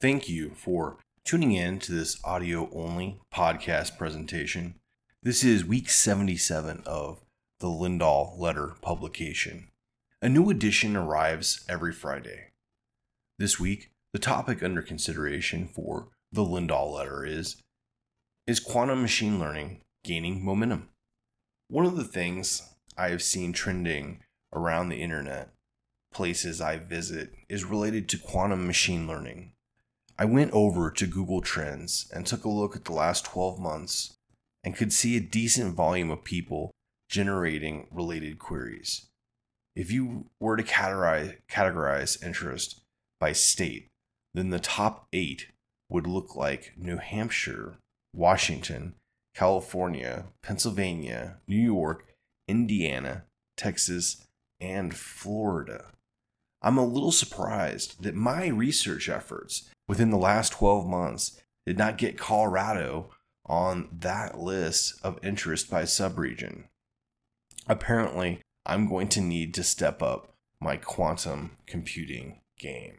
Thank you for tuning in to this audio only podcast presentation. This is week 77 of the Lindahl Letter publication. A new edition arrives every Friday. This week, the topic under consideration for the Lindahl Letter is Is quantum machine learning gaining momentum? One of the things I have seen trending around the internet, places I visit, is related to quantum machine learning. I went over to Google Trends and took a look at the last 12 months and could see a decent volume of people generating related queries. If you were to categorize, categorize interest by state, then the top eight would look like New Hampshire, Washington, California, Pennsylvania, New York, Indiana, Texas, and Florida. I'm a little surprised that my research efforts within the last 12 months did not get Colorado on that list of interest by subregion. Apparently, I'm going to need to step up my quantum computing game.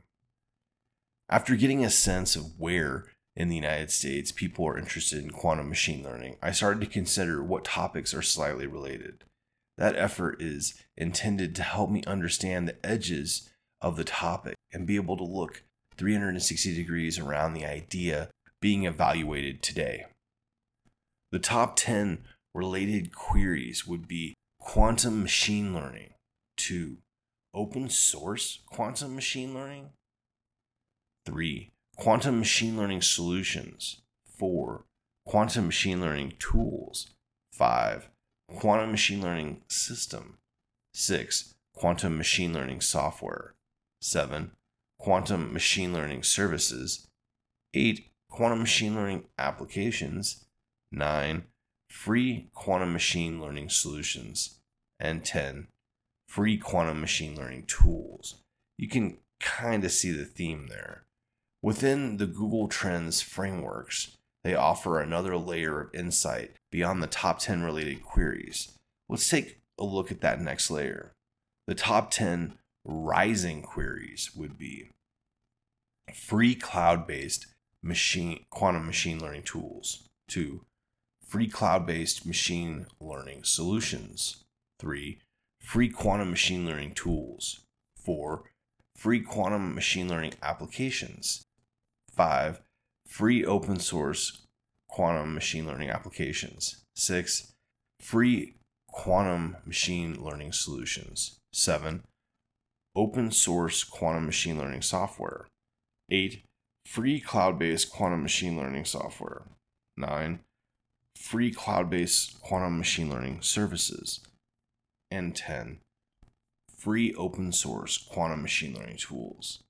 After getting a sense of where in the United States people are interested in quantum machine learning, I started to consider what topics are slightly related. That effort is intended to help me understand the edges of the topic and be able to look 360 degrees around the idea being evaluated today. The top 10 related queries would be quantum machine learning, 2. Open source quantum machine learning, 3. Quantum machine learning solutions, 4. Quantum machine learning tools, 5. Quantum machine learning system, 6. Quantum machine learning software, 7 quantum machine learning services, 8. Quantum machine learning applications, 9. Free quantum machine learning solutions, and 10. Free quantum machine learning tools. You can kind of see the theme there. Within the Google Trends frameworks, they offer another layer of insight beyond the top 10 related queries. Let's take a look at that next layer. The top 10 rising queries would be free cloud-based machine quantum machine learning tools. Two, free cloud-based machine learning solutions. Three, free quantum machine learning tools. Four, free quantum machine learning applications. Five, free open source quantum machine learning applications. Six, free quantum machine learning solutions. Seven, open source quantum machine learning software. 8. Free cloud based quantum machine learning software. 9. Free cloud based quantum machine learning services. And 10. Free open source quantum machine learning tools.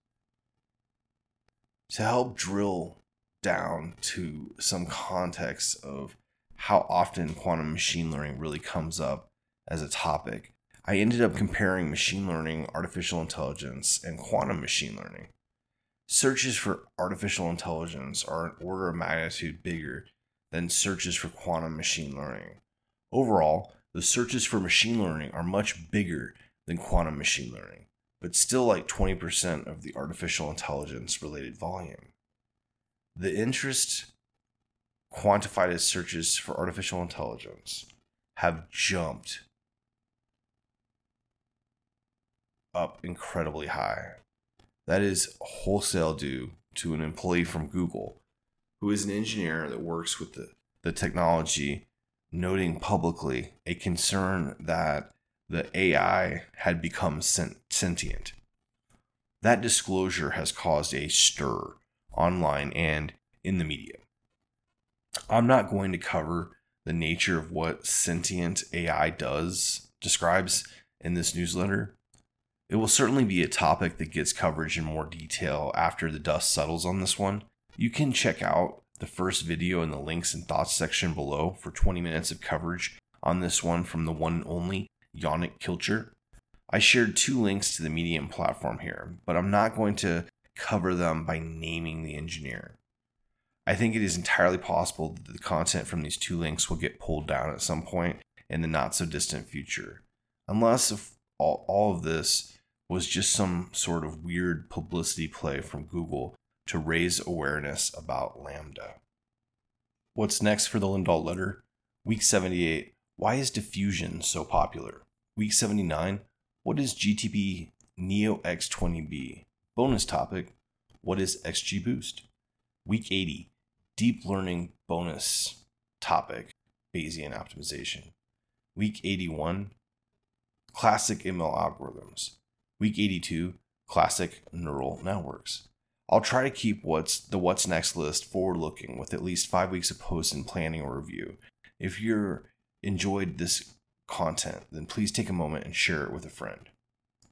To help drill down to some context of how often quantum machine learning really comes up as a topic, I ended up comparing machine learning, artificial intelligence, and quantum machine learning. Searches for artificial intelligence are an order of magnitude bigger than searches for quantum machine learning. Overall, the searches for machine learning are much bigger than quantum machine learning, but still like 20% of the artificial intelligence related volume. The interest quantified as searches for artificial intelligence have jumped up incredibly high. That is wholesale due to an employee from Google who is an engineer that works with the, the technology, noting publicly a concern that the AI had become sentient. That disclosure has caused a stir online and in the media. I'm not going to cover the nature of what sentient AI does, describes in this newsletter, it will certainly be a topic that gets coverage in more detail after the dust settles on this one. You can check out the first video in the links and thoughts section below for 20 minutes of coverage on this one from the one and only Yannick Kilcher. I shared two links to the Medium platform here, but I'm not going to cover them by naming the engineer. I think it is entirely possible that the content from these two links will get pulled down at some point in the not so distant future. Unless all, all of this was just some sort of weird publicity play from Google to raise awareness about LaMDA. What's next for the Lindahl letter? Week 78 Why is diffusion so popular? Week 79 What is GTB Neo X20B? Bonus topic What is XGBoost? Week 80 Deep Learning bonus topic Bayesian optimization. Week 81 Classic ML algorithms. Week 82 Classic neural networks. I'll try to keep what's the what's next list forward looking with at least five weeks of posts and planning or review. If you're enjoyed this content, then please take a moment and share it with a friend.